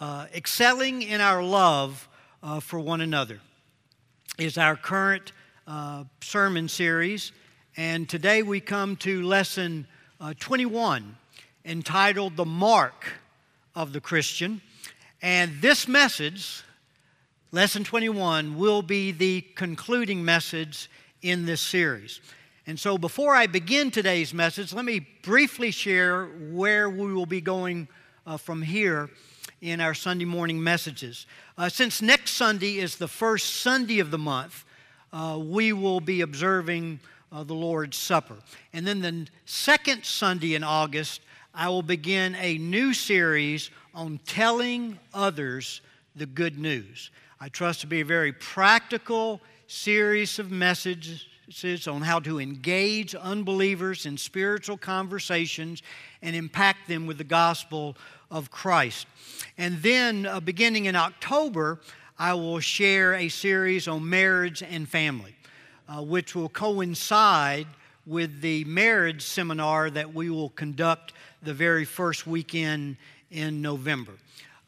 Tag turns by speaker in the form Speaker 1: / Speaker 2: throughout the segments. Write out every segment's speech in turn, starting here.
Speaker 1: Uh, excelling in our love uh, for one another is our current uh, sermon series. And today we come to lesson uh, 21 entitled The Mark of the Christian. And this message, lesson 21, will be the concluding message in this series. And so before I begin today's message, let me briefly share where we will be going uh, from here in our Sunday morning messages. Uh, since next Sunday is the first Sunday of the month, uh, we will be observing uh, the Lord's Supper. And then the second Sunday in August, I will begin a new series on telling others the good news. I trust to be a very practical series of messages on how to engage unbelievers in spiritual conversations and impact them with the gospel of Christ. And then, uh, beginning in October, I will share a series on marriage and family, uh, which will coincide with the marriage seminar that we will conduct the very first weekend in November.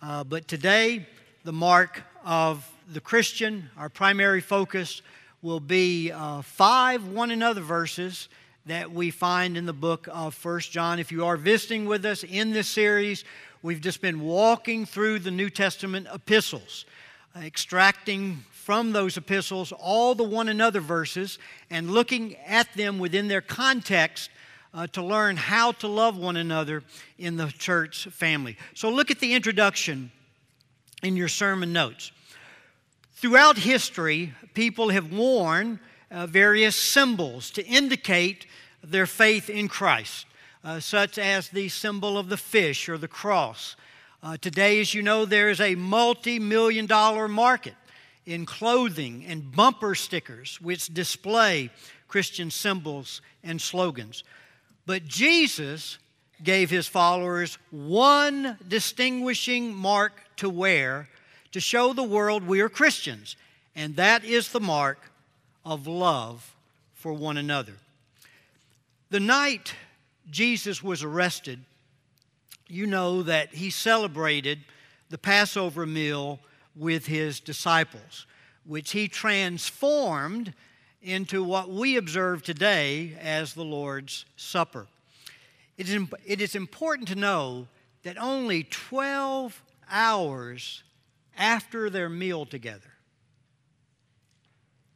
Speaker 1: Uh, but today, the mark of the Christian, our primary focus, will be uh, five one another verses that we find in the book of First John. If you are visiting with us in this series, we've just been walking through the New Testament epistles, extracting from those epistles all the one another verses and looking at them within their context uh, to learn how to love one another in the church family. So look at the introduction in your sermon notes. Throughout history, people have worn uh, various symbols to indicate their faith in Christ, uh, such as the symbol of the fish or the cross. Uh, today, as you know, there is a multi million dollar market in clothing and bumper stickers which display Christian symbols and slogans. But Jesus gave his followers one distinguishing mark to wear to show the world we are Christians, and that is the mark of love for one another. The night Jesus was arrested, you know that he celebrated the Passover meal with his disciples, which he transformed into what we observe today as the Lord's Supper. It is, it is important to know that only 12 hours after their meal together,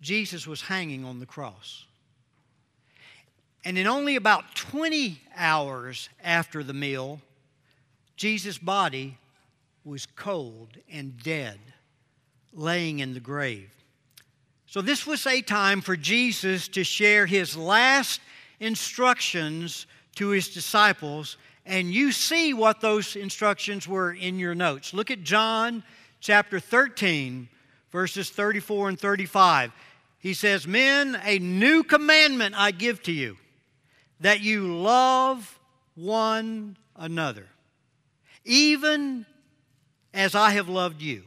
Speaker 1: Jesus was hanging on the cross. And in only about 20 hours after the meal, Jesus' body was cold and dead, laying in the grave. So, this was a time for Jesus to share his last instructions to his disciples, and you see what those instructions were in your notes. Look at John chapter 13, verses 34 and 35. He says, Men, a new commandment I give to you, that you love one another, even as I have loved you,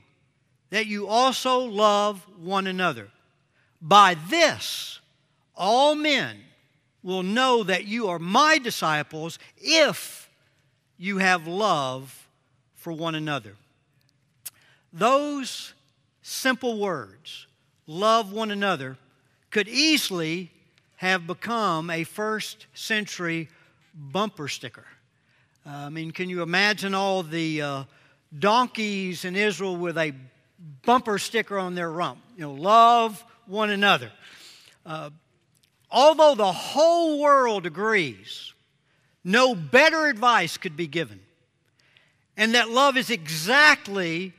Speaker 1: that you also love one another. By this, all men will know that you are my disciples if you have love for one another. Those simple words, love one another, could easily have become a first century bumper sticker. Uh, I mean, can you imagine all the uh, donkeys in Israel with a bumper sticker on their rump? You know, love one another. Uh, although the whole world agrees no better advice could be given, and that love is exactly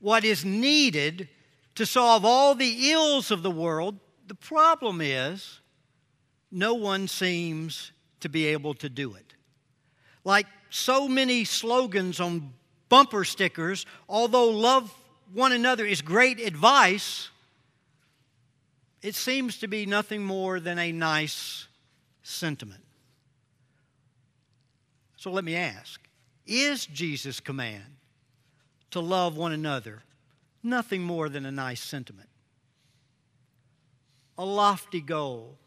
Speaker 1: what is needed to solve all the ills of the world. The problem is, no one seems to be able to do it. Like so many slogans on bumper stickers, although love one another is great advice, it seems to be nothing more than a nice sentiment. So let me ask Is Jesus' command to love one another, nothing more than a nice sentiment. A lofty goal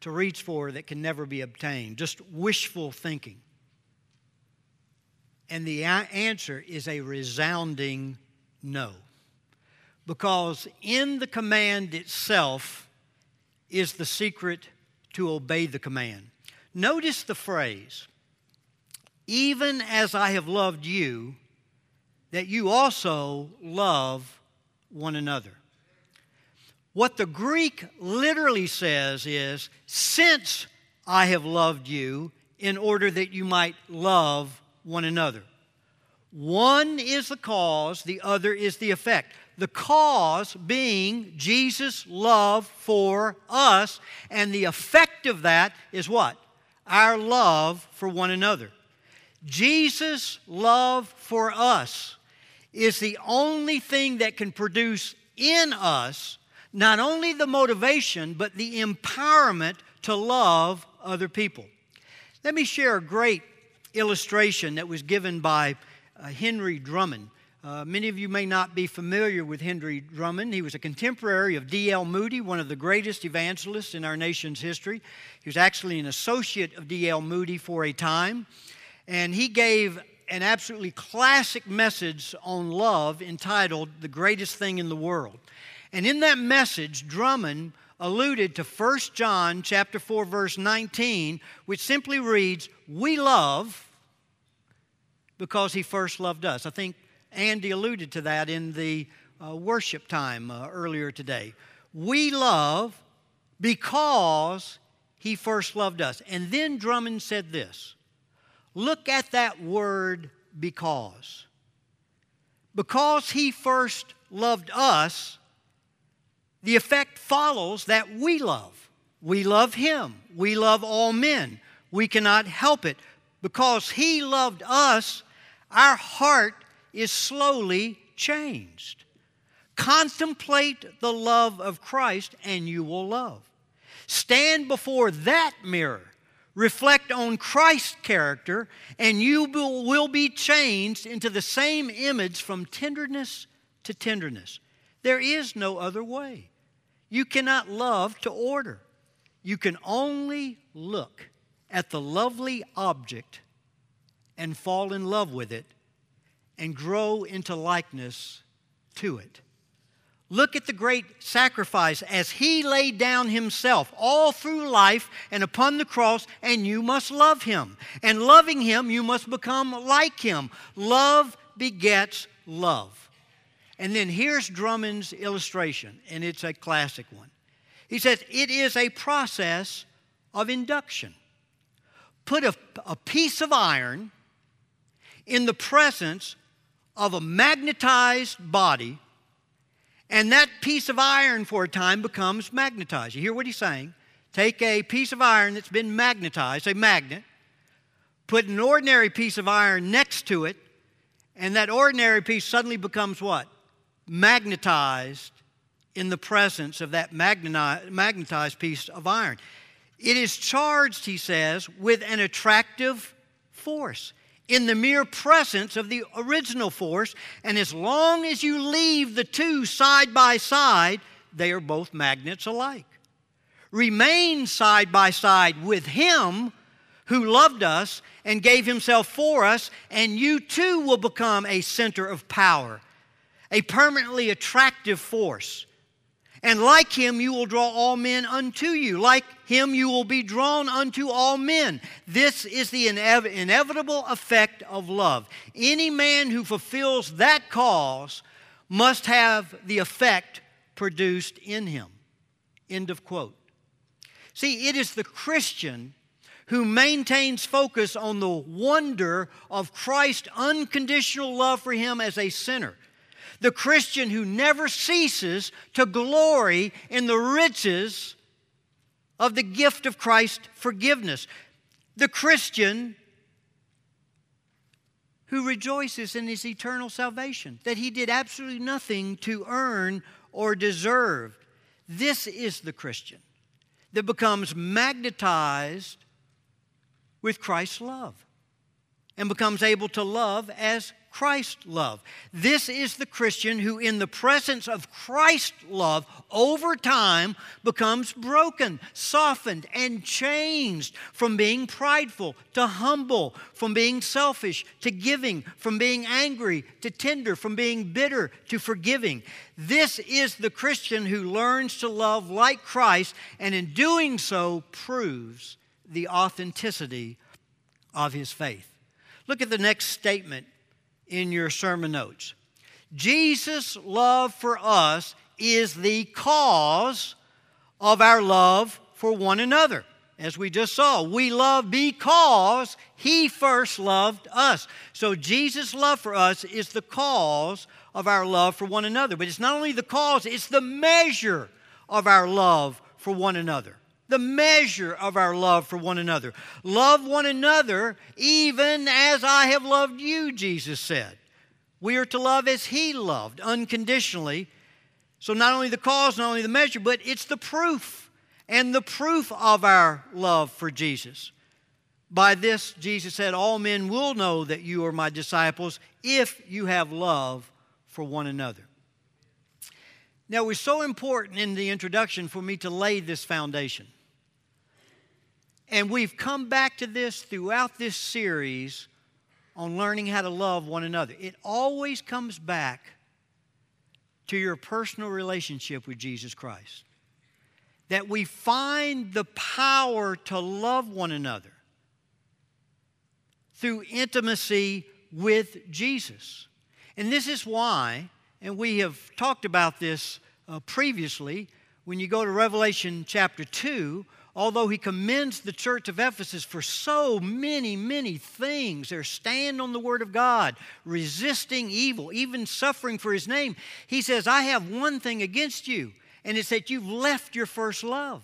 Speaker 1: to reach for that can never be obtained, just wishful thinking. And the answer is a resounding no. Because in the command itself is the secret to obey the command. Notice the phrase, even as I have loved you, that you also love one another. What the Greek literally says is, since I have loved you, in order that you might love one another. One is the cause, the other is the effect. The cause being Jesus' love for us, and the effect of that is what? Our love for one another. Jesus' love for us is the only thing that can produce in us not only the motivation, but the empowerment to love other people. Let me share a great illustration that was given by uh, Henry Drummond. Uh, many of you may not be familiar with Henry Drummond. He was a contemporary of D.L. Moody, one of the greatest evangelists in our nation's history. He was actually an associate of D.L. Moody for a time. And he gave an absolutely classic message on love entitled The Greatest Thing in the World. And in that message, Drummond alluded to 1 John chapter 4 verse 19, which simply reads, "We love because he first loved us." I think Andy alluded to that in the uh, worship time uh, earlier today. We love because he first loved us. And then Drummond said this Look at that word because. Because he first loved us, the effect follows that we love. We love him. We love all men. We cannot help it. Because he loved us, our heart is slowly changed. Contemplate the love of Christ and you will love. Stand before that mirror reflect on Christ's character, and you will be changed into the same image from tenderness to tenderness. There is no other way. You cannot love to order. You can only look at the lovely object and fall in love with it and grow into likeness to it. Look at the great sacrifice as he laid down himself all through life and upon the cross, and you must love him. And loving him, you must become like him. Love begets love. And then here's Drummond's illustration, and it's a classic one. He says it is a process of induction. Put a, a piece of iron in the presence of a magnetized body and that piece of iron for a time becomes magnetized. You hear what he's saying? Take a piece of iron that's been magnetized, a magnet, put an ordinary piece of iron next to it, and that ordinary piece suddenly becomes what? Magnetized in the presence of that magnetized piece of iron. It is charged, he says, with an attractive force in the mere presence of the original force. And as long as you leave the two side by side, they are both magnets alike. Remain side by side with Him who loved us and gave Himself for us, and you too will become a center of power, a permanently attractive force. And like him, you will draw all men unto you. Like him, you will be drawn unto all men. This is the inev- inevitable effect of love. Any man who fulfills that cause must have the effect produced in him. End of quote. See, it is the Christian who maintains focus on the wonder of Christ's unconditional love for him as a sinner the Christian who never ceases to glory in the riches of the gift of Christ's forgiveness. The Christian who rejoices in his eternal salvation, that he did absolutely nothing to earn or deserve. This is the Christian that becomes magnetized with Christ's love and becomes able to love as Christ love. This is the Christian who, in the presence of Christ love, over time becomes broken, softened, and changed from being prideful to humble, from being selfish to giving, from being angry to tender, from being bitter to forgiving. This is the Christian who learns to love like Christ, and in doing so proves the authenticity of his faith. Look at the next statement in your sermon notes. Jesus' love for us is the cause of our love for one another. As we just saw, we love because He first loved us. So Jesus' love for us is the cause of our love for one another. But it's not only the cause, it's the measure of our love for one another. The measure of our love for one another. Love one another even as I have loved you, Jesus said. We are to love as He loved, unconditionally. So, not only the cause, not only the measure, but it's the proof and the proof of our love for Jesus. By this, Jesus said, All men will know that you are my disciples if you have love for one another. Now, it was so important in the introduction for me to lay this foundation. And we've come back to this throughout this series on learning how to love one another. It always comes back to your personal relationship with Jesus Christ. That we find the power to love one another through intimacy with Jesus. And this is why, and we have talked about this uh, previously, when you go to Revelation chapter 2, although he commends the church of Ephesus for so many, many things, their stand on the Word of God, resisting evil, even suffering for his name, he says, I have one thing against you, and it's that you've left your first love.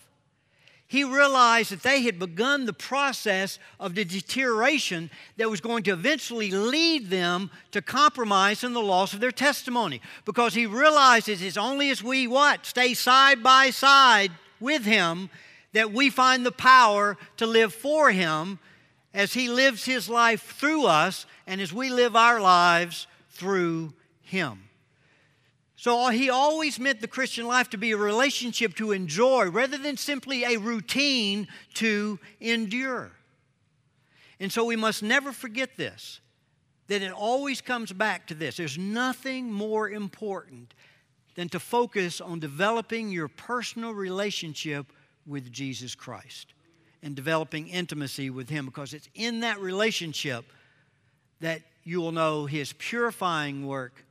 Speaker 1: He realized that they had begun the process of the deterioration that was going to eventually lead them to compromise and the loss of their testimony. Because he realizes it's only as we what? Stay side by side with him that we find the power to live for Him as He lives His life through us and as we live our lives through Him. So He always meant the Christian life to be a relationship to enjoy rather than simply a routine to endure. And so we must never forget this that it always comes back to this. There's nothing more important than to focus on developing your personal relationship with Jesus Christ and developing intimacy with Him because it's in that relationship that you will know His purifying work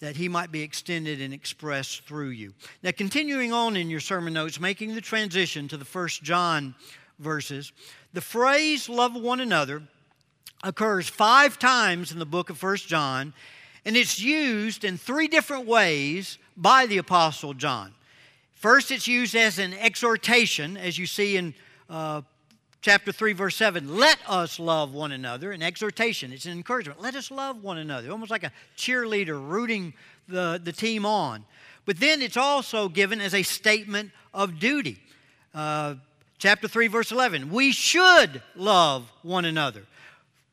Speaker 1: that He might be extended and expressed through you. Now, continuing on in your sermon notes, making the transition to the first John verses, the phrase love one another occurs five times in the book of First John, and it's used in three different ways by the Apostle John. First, it's used as an exhortation, as you see in uh, chapter 3, verse 7. Let us love one another. An exhortation, it's an encouragement. Let us love one another, almost like a cheerleader rooting the, the team on. But then it's also given as a statement of duty. Uh, chapter 3, verse 11. We should love one another.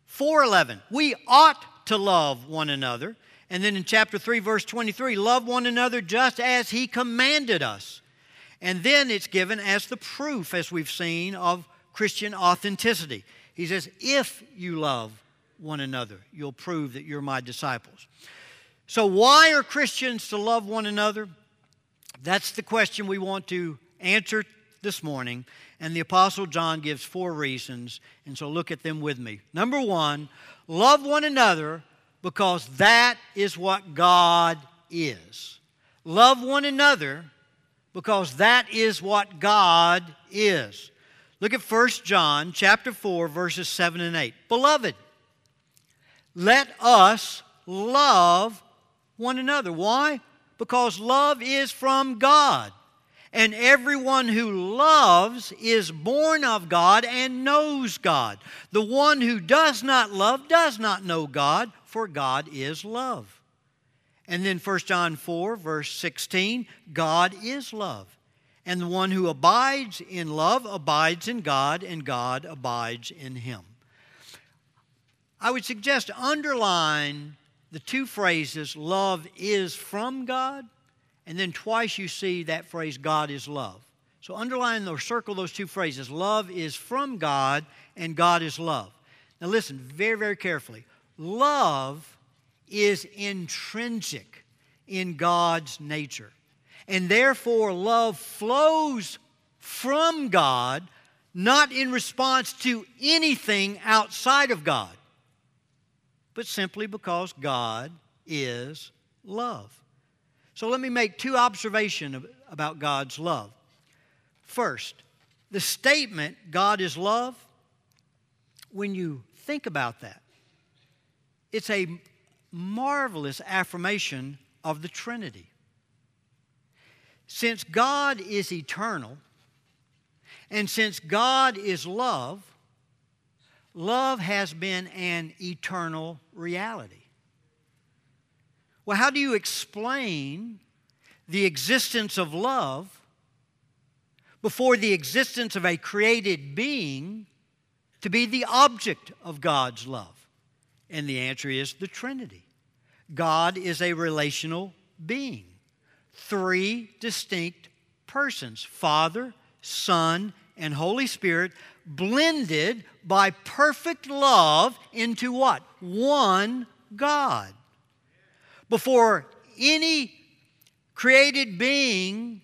Speaker 1: 411. We ought to love one another. And then in chapter 3, verse 23, love one another just as he commanded us. And then it's given as the proof, as we've seen, of Christian authenticity. He says, if you love one another, you'll prove that you're my disciples. So, why are Christians to love one another? That's the question we want to answer this morning. And the Apostle John gives four reasons. And so, look at them with me. Number one, love one another because that is what God is. Love one another because that is what God is. Look at 1 John chapter 4 verses 7 and 8. Beloved, let us love one another. Why? Because love is from God. And everyone who loves is born of God and knows God. The one who does not love does not know God, for God is love. And then 1 John 4, verse 16 God is love. And the one who abides in love abides in God, and God abides in him. I would suggest underline the two phrases, love is from God, and then twice you see that phrase, God is love. So underline or circle those two phrases love is from God, and God is love. Now listen very, very carefully. Love is intrinsic in God's nature, and therefore love flows from God, not in response to anything outside of God but simply because God is love. So let me make two observations about God's love. First, the statement, God is love, when you think about that, it's a marvelous affirmation of the Trinity. Since God is eternal, and since God is love, love has been an eternal reality. Well, how do you explain the existence of love before the existence of a created being to be the object of God's love? And the answer is the Trinity. God is a relational being, three distinct persons Father, Son, and Holy Spirit blended by perfect love into what? One God. Before any created being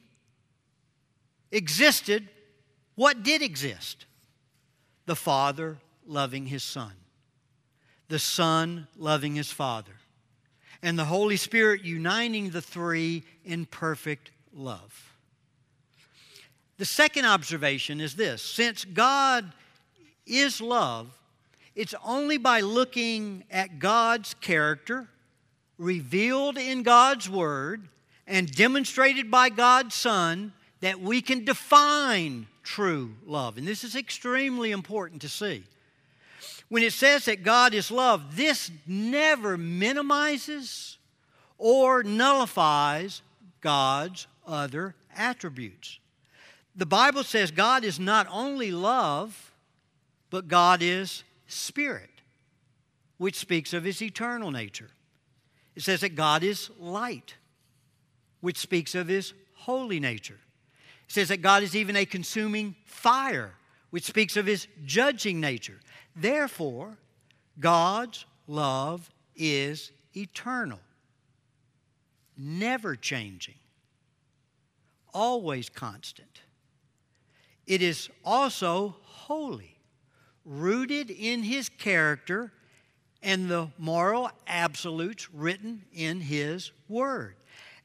Speaker 1: existed, what did exist? The Father loving His Son, the Son loving His Father, and the Holy Spirit uniting the three in perfect love. The second observation is this since God is love, it's only by looking at God's character, revealed in God's Word, and demonstrated by God's Son, that we can define true love. And this is extremely important to see. When it says that God is love, this never minimizes or nullifies God's other attributes. The Bible says God is not only love, but God is spirit, which speaks of his eternal nature. It says that God is light, which speaks of his holy nature. It says that God is even a consuming fire, which speaks of his judging nature. Therefore, God's love is eternal, never changing, always constant. It is also holy, rooted in His character and the moral absolutes written in His Word.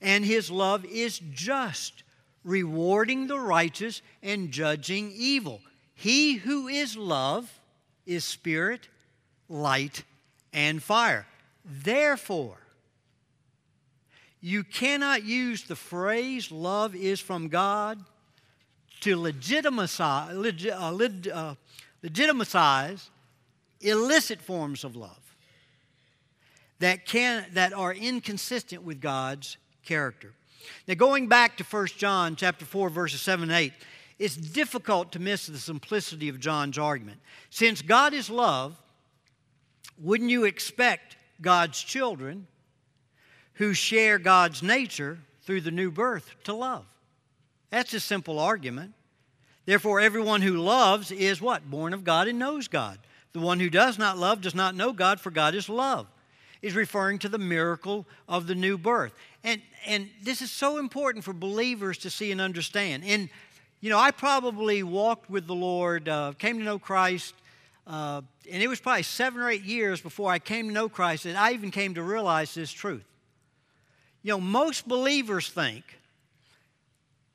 Speaker 1: And His love is just, rewarding the righteous and judging evil. He who is love is spirit, light, and fire. Therefore, you cannot use the phrase love is from God to legitimize, uh, uh, illicit forms of love that, can, that are inconsistent with God's character. Now, going back to 1 John chapter 4, verses 7 and 8, it's difficult to miss the simplicity of John's argument. Since God is love, wouldn't you expect God's children who share God's nature through the new birth to love? That's a simple argument. Therefore, everyone who loves is what? Born of God and knows God. The one who does not love does not know God, for God is love. Is referring to the miracle of the new birth. And, and this is so important for believers to see and understand. And, you know, I probably walked with the Lord, uh, came to know Christ, uh, and it was probably seven or eight years before I came to know Christ that I even came to realize this truth. You know, most believers think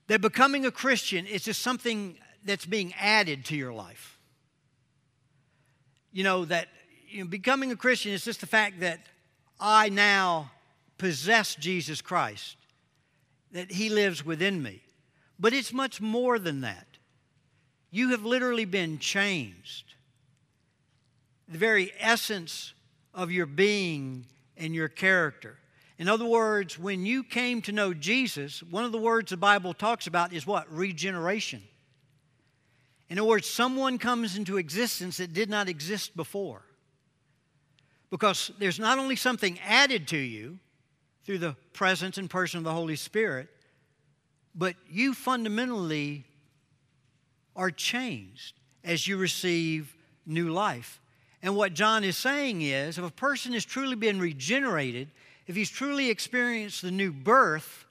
Speaker 1: that becoming a Christian is just something that's being added to your life. You know, that you know, becoming a Christian is just the fact that I now possess Jesus Christ, that He lives within me. But it's much more than that. You have literally been changed. The very essence of your being and your character. In other words, when you came to know Jesus, one of the words the Bible talks about is what? Regeneration. In other words, someone comes into existence that did not exist before. Because there's not only something added to you through the presence and person of the Holy Spirit, but you fundamentally are changed as you receive new life. And what John is saying is if a person has truly been regenerated, if he's truly experienced the new birth,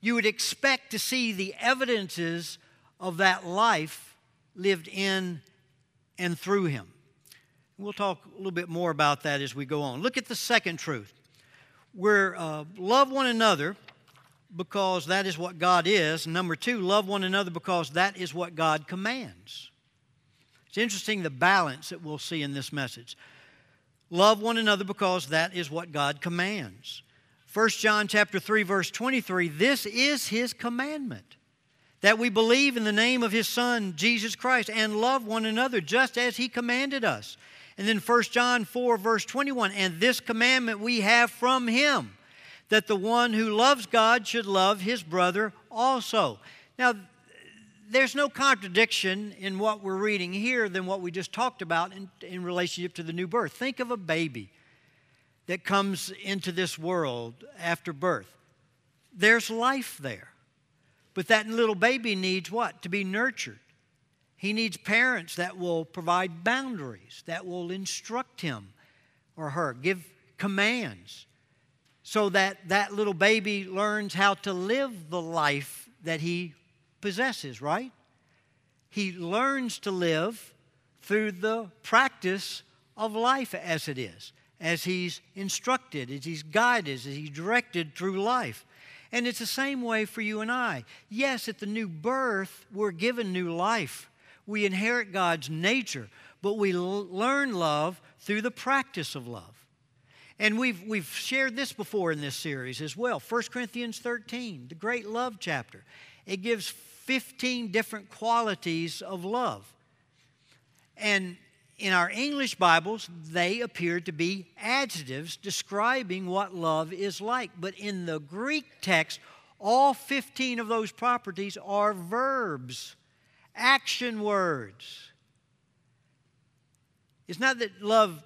Speaker 1: you would expect to see the evidences of that life lived in and through him. We'll talk a little bit more about that as we go on. Look at the second truth. We're uh, love one another because that is what God is. Number two, love one another because that is what God commands. It's interesting the balance that we'll see in this message. Love one another because that is what God commands. 1 John chapter 3 verse 23 this is his commandment that we believe in the name of his son Jesus Christ and love one another just as he commanded us. And then 1 John 4 verse 21 and this commandment we have from him that the one who loves God should love his brother also. Now, there's no contradiction in what we're reading here than what we just talked about in, in relationship to the new birth. Think of a baby that comes into this world after birth. There's life there. But that little baby needs what? To be nurtured. He needs parents that will provide boundaries, that will instruct him or her, give commands so that that little baby learns how to live the life that he possesses, right? He learns to live through the practice of life as it is, as he's instructed, as he's guided, as he's directed through life. And it's the same way for you and I. Yes, at the new birth, we're given new life. We inherit God's nature, but we l- learn love through the practice of love. And we've, we've shared this before in this series as well 1 Corinthians 13, the great love chapter. It gives 15 different qualities of love. And in our English Bibles, they appear to be adjectives describing what love is like. But in the Greek text, all 15 of those properties are verbs, action words. It's not that love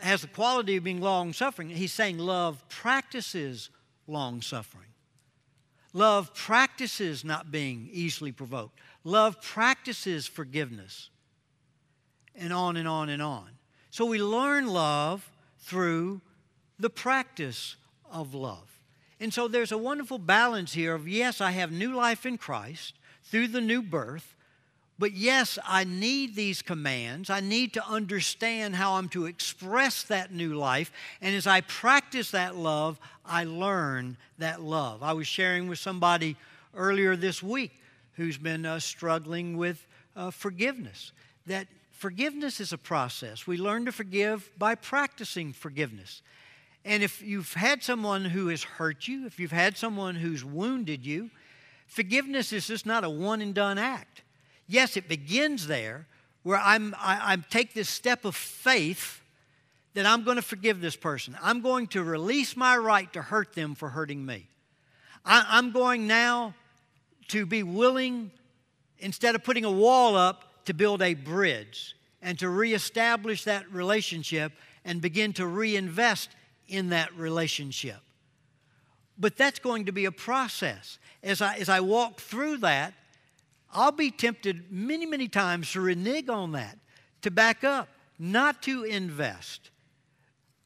Speaker 1: has the quality of being long suffering. He's saying love practices long suffering. Love practices not being easily provoked. Love practices forgiveness. And on and on and on. So we learn love through the practice of love. And so there's a wonderful balance here of yes, I have new life in Christ through the new birth, but yes, I need these commands. I need to understand how I'm to express that new life. And as I practice that love, I learn that love. I was sharing with somebody earlier this week who's been uh, struggling with uh, forgiveness. That forgiveness is a process. We learn to forgive by practicing forgiveness. And if you've had someone who has hurt you, if you've had someone who's wounded you, forgiveness is just not a one and done act yes, it begins there where I'm, I, I take this step of faith that I'm going to forgive this person. I'm going to release my right to hurt them for hurting me. I, I'm going now to be willing, instead of putting a wall up, to build a bridge and to reestablish that relationship and begin to reinvest in that relationship. But that's going to be a process. As I, as I walk through that, I'll be tempted many, many times to renege on that, to back up, not to invest.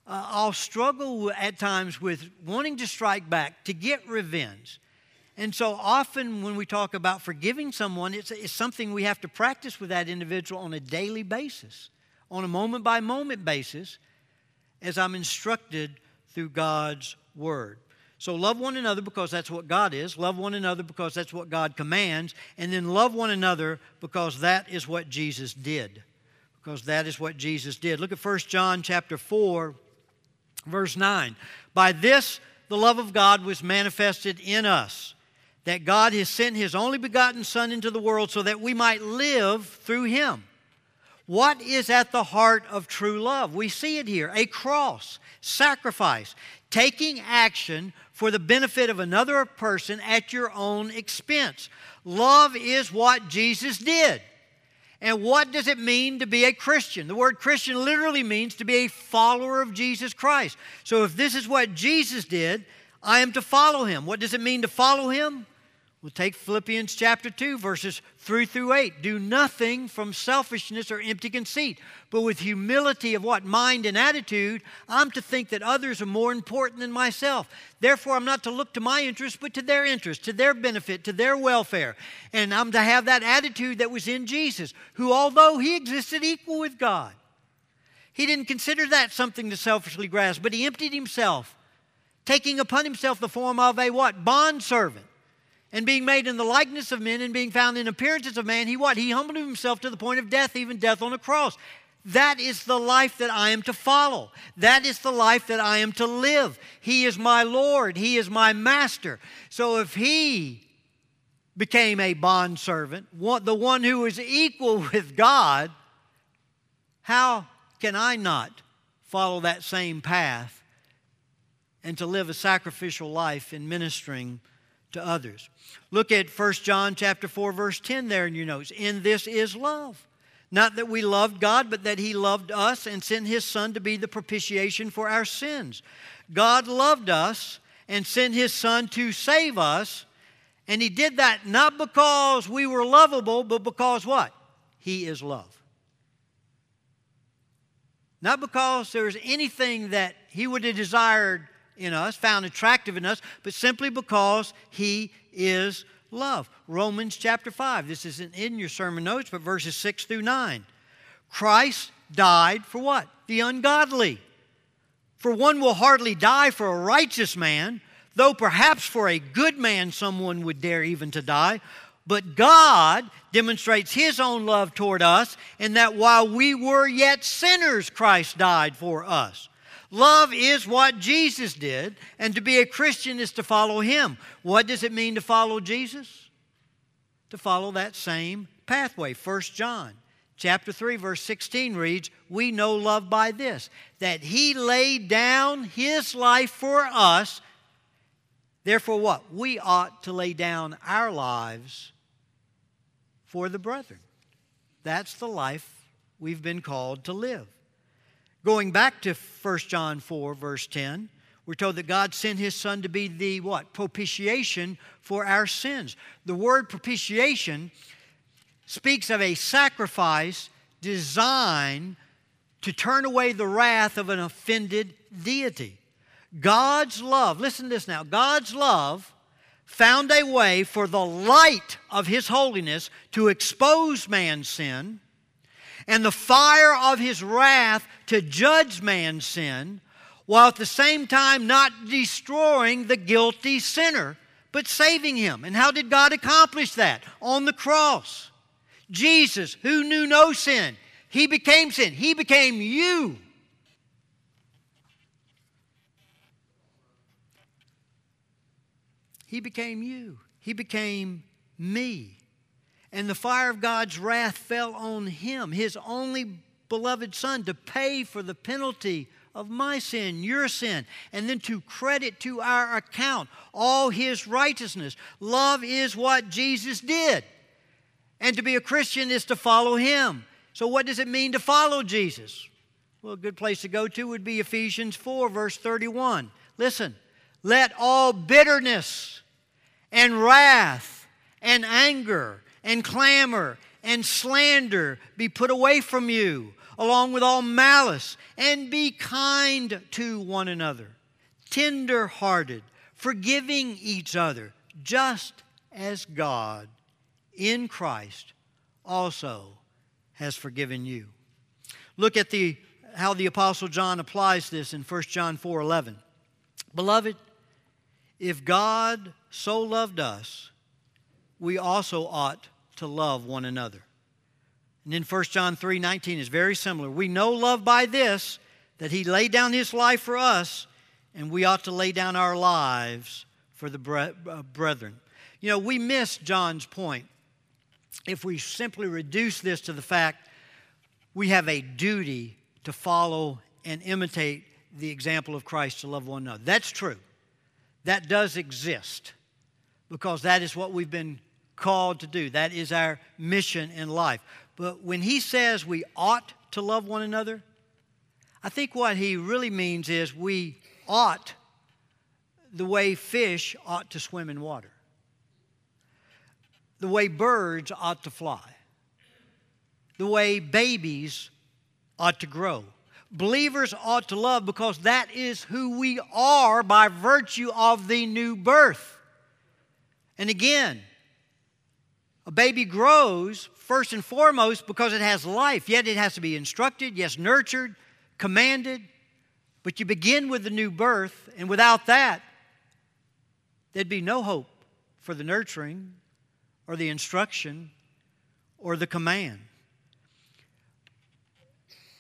Speaker 1: Uh, I'll struggle at times with wanting to strike back, to get revenge. And so often when we talk about forgiving someone, it's, it's something we have to practice with that individual on a daily basis, on a moment by moment basis, as I'm instructed through God's Word. So love one another because that's what God is. Love one another because that's what God commands. And then love one another because that is what Jesus did. Because that is what Jesus did. Look at 1 John chapter 4, verse 9. By this the love of God was manifested in us, that God has sent his only begotten Son into the world so that we might live through him. What is at the heart of true love? We see it here a cross, sacrifice, taking action for the benefit of another person at your own expense. Love is what Jesus did. And what does it mean to be a Christian? The word Christian literally means to be a follower of Jesus Christ. So if this is what Jesus did, I am to follow him. What does it mean to follow him? We'll take Philippians chapter 2, verses 3 through 8. Do nothing from selfishness or empty conceit, but with humility of what? Mind and attitude, I'm to think that others are more important than myself. Therefore, I'm not to look to my interests, but to their interests, to their benefit, to their welfare. And I'm to have that attitude that was in Jesus, who, although he existed equal with God, he didn't consider that something to selfishly grasp, but he emptied himself, taking upon himself the form of a what? Bondservant and being made in the likeness of men and being found in appearances of man, he what? He humbled himself to the point of death, even death on a cross. That is the life that I am to follow. That is the life that I am to live. He is my Lord. He is my master. So if he became a bondservant, the one who is equal with God, how can I not follow that same path and to live a sacrificial life in ministering to others? Look at 1 John chapter 4 verse 10 there in your notes. In this is love. Not that we loved God, but that he loved us and sent his son to be the propitiation for our sins. God loved us and sent his son to save us, and he did that not because we were lovable, but because what? He is love. Not because there's anything that he would have desired in us, found attractive in us, but simply because he is love. Romans chapter 5. This isn't in your sermon notes, but verses 6 through 9. Christ died for what? The ungodly. For one will hardly die for a righteous man, though perhaps for a good man someone would dare even to die. But God demonstrates His own love toward us in that while we were yet sinners, Christ died for us. Love is what Jesus did, and to be a Christian is to follow him. What does it mean to follow Jesus? To follow that same pathway. 1 John chapter 3 verse 16 reads, "We know love by this, that he laid down his life for us. Therefore what? We ought to lay down our lives for the brethren." That's the life we've been called to live. Going back to 1 John 4, verse 10, we're told that God sent his son to be the what? Propitiation for our sins. The word propitiation speaks of a sacrifice designed to turn away the wrath of an offended deity. God's love, listen to this now God's love found a way for the light of His holiness to expose man's sin and the fire of his wrath to judge man's sin, while at the same time not destroying the guilty sinner, but saving him. And how did God accomplish that? On the cross. Jesus, who knew no sin, he became sin. He became you. He became you. He became me and the fire of God's wrath fell on him, his only beloved son, to pay for the penalty of my sin, your sin, and then to credit to our account all his righteousness. Love is what Jesus did. And to be a Christian is to follow him. So, what does it mean to follow Jesus? Well, a good place to go to would be Ephesians 4, verse 31. Listen, let all bitterness and wrath and anger and clamor and slander be put away from you, along with all malice, and be kind to one another, tender hearted, forgiving each other, just as God in Christ also has forgiven you. Look at the how the apostle John applies this in 1 John 4:11. Beloved, if God so loved us, we also ought to love one another. And then 1 John 3 19 is very similar. We know love by this, that he laid down his life for us, and we ought to lay down our lives for the uh, brethren. You know, we miss John's point if we simply reduce this to the fact we have a duty to follow and imitate the example of Christ to love one another. That's true. That does exist because that is what we've been called to do. That is our mission in life. But when he says we ought to love one another, I think what he really means is we ought the way fish ought to swim in water, the way birds ought to fly, the way babies ought to grow. Believers ought to love because that is who we are by virtue of the new birth. And again, a baby grows first and foremost because it has life, yet it has to be instructed, yes, nurtured, commanded. But you begin with the new birth, and without that, there'd be no hope for the nurturing or the instruction or the command.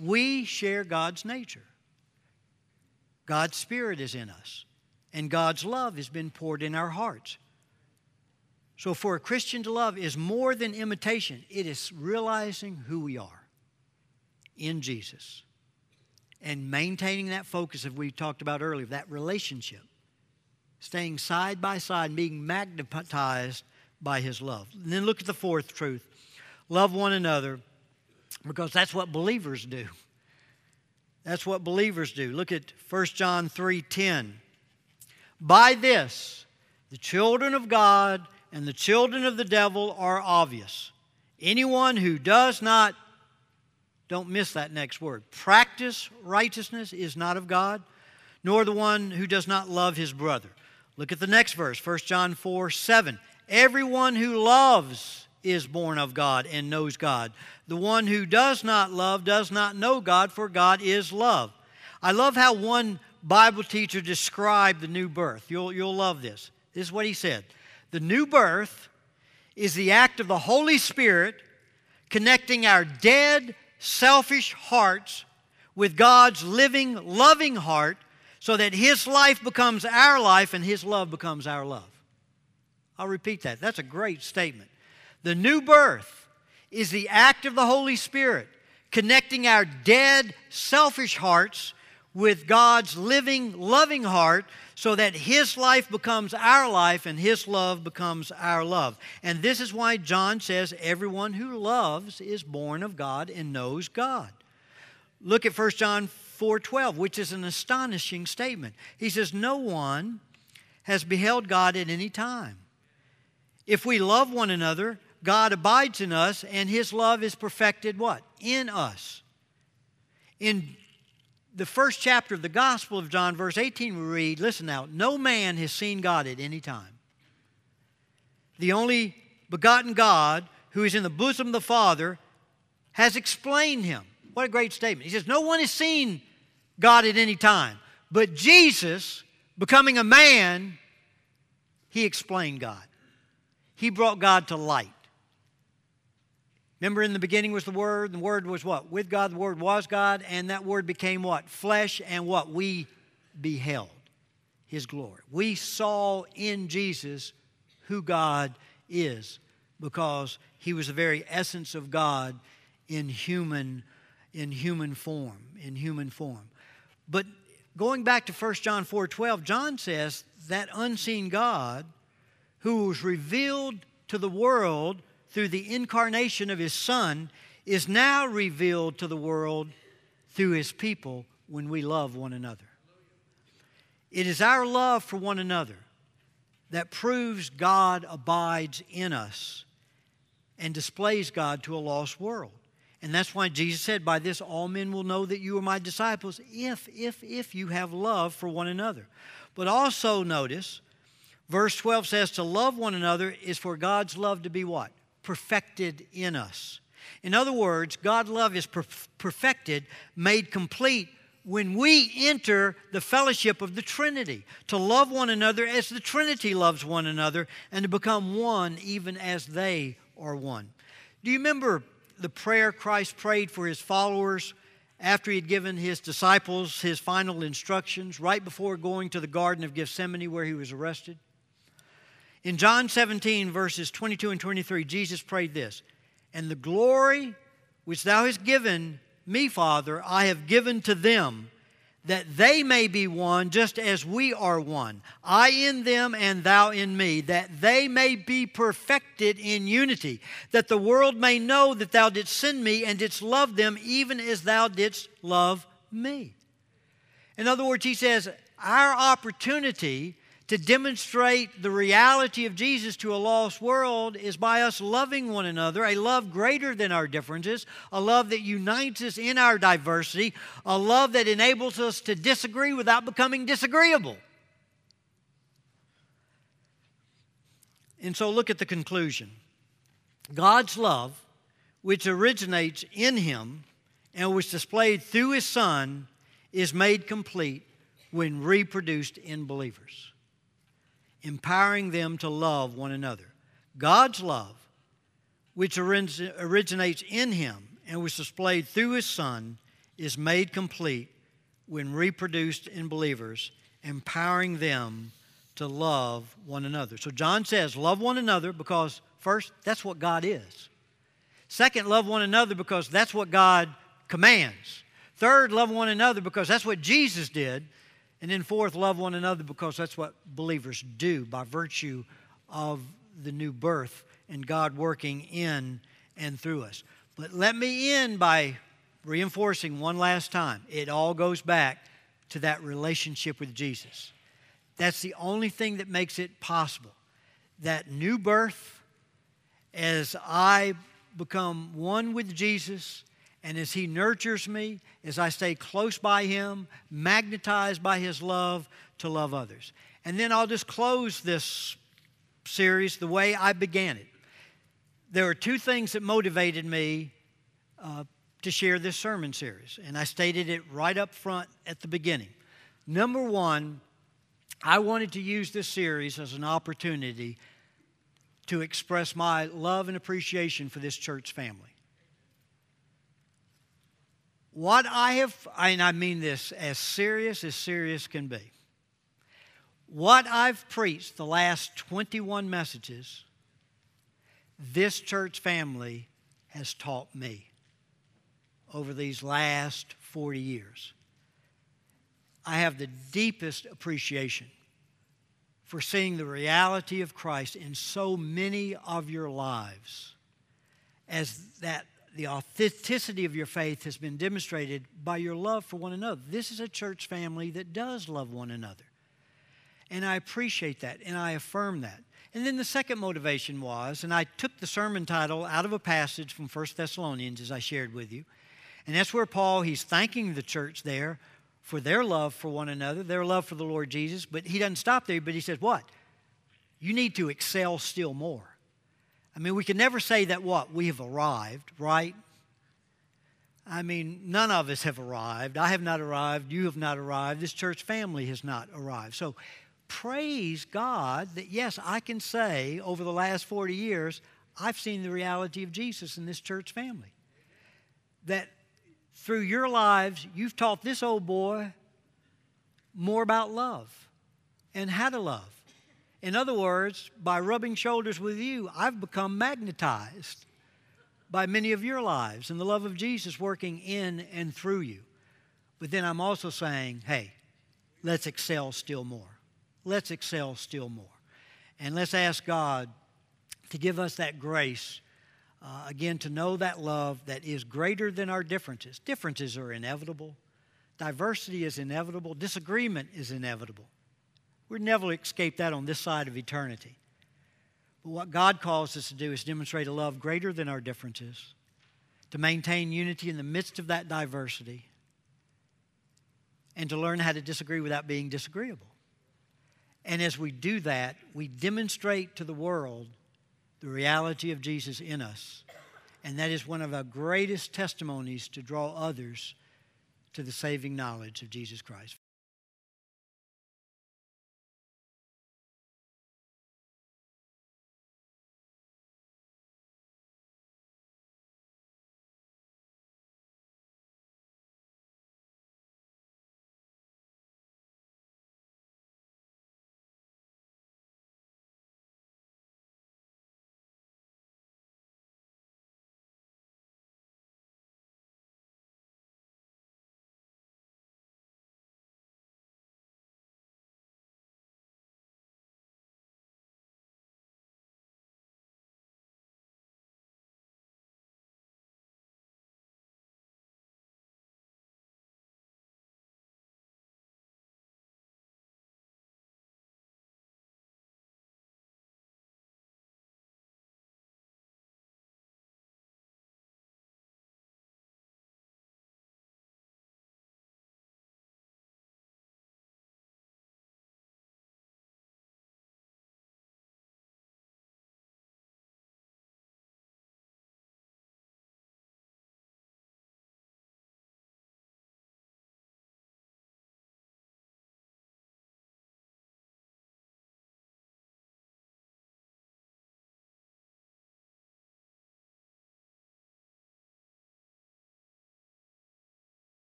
Speaker 1: We share God's nature. God's Spirit is in us, and God's love has been poured in our hearts. So, for a Christian to love is more than imitation, it is realizing who we are in Jesus and maintaining that focus of we talked about earlier, that relationship, staying side by side, being magnetized by His love. And then look at the fourth truth love one another because that's what believers do. That's what believers do. Look at 1 John 3:10. By this, the children of God and the children of the devil are obvious. Anyone who does not don't miss that next word. Practice righteousness is not of God, nor the one who does not love his brother. Look at the next verse, 1 John 4 7. Everyone who loves is born of God and knows God. The one who does not love does not know God, for God is love. I love how one Bible teacher described the new birth. You'll, you'll love this. This is what he said The new birth is the act of the Holy Spirit connecting our dead, selfish hearts with God's living, loving heart so that His life becomes our life and His love becomes our love. I'll repeat that. That's a great statement. The new birth is the act of the Holy Spirit connecting our dead, selfish hearts with God's living, loving heart so that His life becomes our life and His love becomes our love. And this is why John says, Everyone who loves is born of God and knows God. Look at 1 John 4:12, which is an astonishing statement. He says, No one has beheld God at any time. If we love one another, God abides in us, and his love is perfected what? In us. In the first chapter of the Gospel of John, verse 18, we read, listen now, no man has seen God at any time. The only begotten God who is in the bosom of the Father has explained him. What a great statement. He says, No one has seen God at any time. But Jesus, becoming a man, he explained God. He brought God to light. Remember, in the beginning was the Word, the Word was what? With God, the Word was God, and that Word became what? Flesh, and what? We beheld His glory. We saw in Jesus who God is because He was the very essence of God in human, in human form, in human form. But going back to 1 John 4:12, John says that unseen God who was revealed to the world through the incarnation of his Son is now revealed to the world through his people when we love one another. It is our love for one another that proves God abides in us and displays God to a lost world. And that's why Jesus said, By this all men will know that you are my disciples, if, if, if you have love for one another. But also notice, verse 12 says, To love one another is for God's love to be what? Perfected in us. In other words, God's love is perfected, made complete when we enter the fellowship of the Trinity, to love one another as the Trinity loves one another, and to become one even as they are one. Do you remember the prayer Christ prayed for his followers after he had given his disciples his final instructions, right before going to the Garden of Gethsemane where he was arrested? In John 17, verses 22 and 23, Jesus prayed this And the glory which thou hast given me, Father, I have given to them, that they may be one just as we are one. I in them and thou in me, that they may be perfected in unity, that the world may know that thou didst send me and didst love them even as thou didst love me. In other words, he says, our opportunity to demonstrate the reality of Jesus to a lost world is by us loving one another, a love greater than our differences, a love that unites us in our diversity, a love that enables us to disagree without becoming disagreeable. And so look at the conclusion God's love, which originates in Him and was displayed through His Son, is made complete when reproduced in believers empowering them to love one another. God's love, which originates in Him and was displayed through His Son, is made complete when reproduced in believers, empowering them to love one another. So John says, Love one another because, first, that's what God is. Second, love one another because that's what God commands. Third, love one another because that's what Jesus did. And then, fourth, love one another because that's what believers do by virtue of the new birth and God working in and through us. But let me end by reinforcing one last time it all goes back to that relationship with Jesus. That's the only thing that makes it possible. That new birth, as I become one with Jesus and as He nurtures me, as I stay close by Him, magnetized by His love to love others. And then I'll just close this series the way I began it. There are two things that motivated me uh, to share this sermon series, and I stated it right up front at the beginning. Number one, I wanted to use this series as an opportunity to express my love and appreciation for this church family. What I have, and I mean this as serious as serious can be, what I've preached the last 21 messages, this church family has taught me over these last 40 years. I have the deepest appreciation for seeing the reality of Christ in so many of your lives as that the authenticity of your faith has been demonstrated by your love for one another. This is a church family that does love one another. And I appreciate that and I affirm that. And then the second motivation was, and I took the sermon title out of a passage from 1 Thessalonians as I shared with you. And that's where Paul, he's thanking the church there for their love for one another, their love for the Lord Jesus. But he doesn't stop there, but he says, What? You need to excel still more. I mean, we can never say that what? We have arrived, right? I mean, none of us have arrived. I have not arrived. You have not arrived. This church family has not arrived. So praise God that, yes, I can say over the last 40 years, I've seen the reality of Jesus in this church family. That through your lives, you've taught this old boy more about love and how to love. In other words, by rubbing shoulders with you, I've become magnetized by many of your lives and the love of Jesus working in and through you. But then I'm also saying, hey, let's excel still more. Let's excel still more. And let's ask God to give us that grace, uh, again, to know that love that is greater than our differences. Differences are inevitable, diversity is inevitable, disagreement is inevitable. We'll never escape that on this side of eternity. But what God calls us to do is demonstrate a love greater than our differences, to maintain unity in the midst of that diversity, and to learn how to disagree without being disagreeable. And as we do that, we demonstrate to the world the reality of Jesus in us. And that is one of our greatest testimonies to draw others to the saving knowledge of Jesus Christ.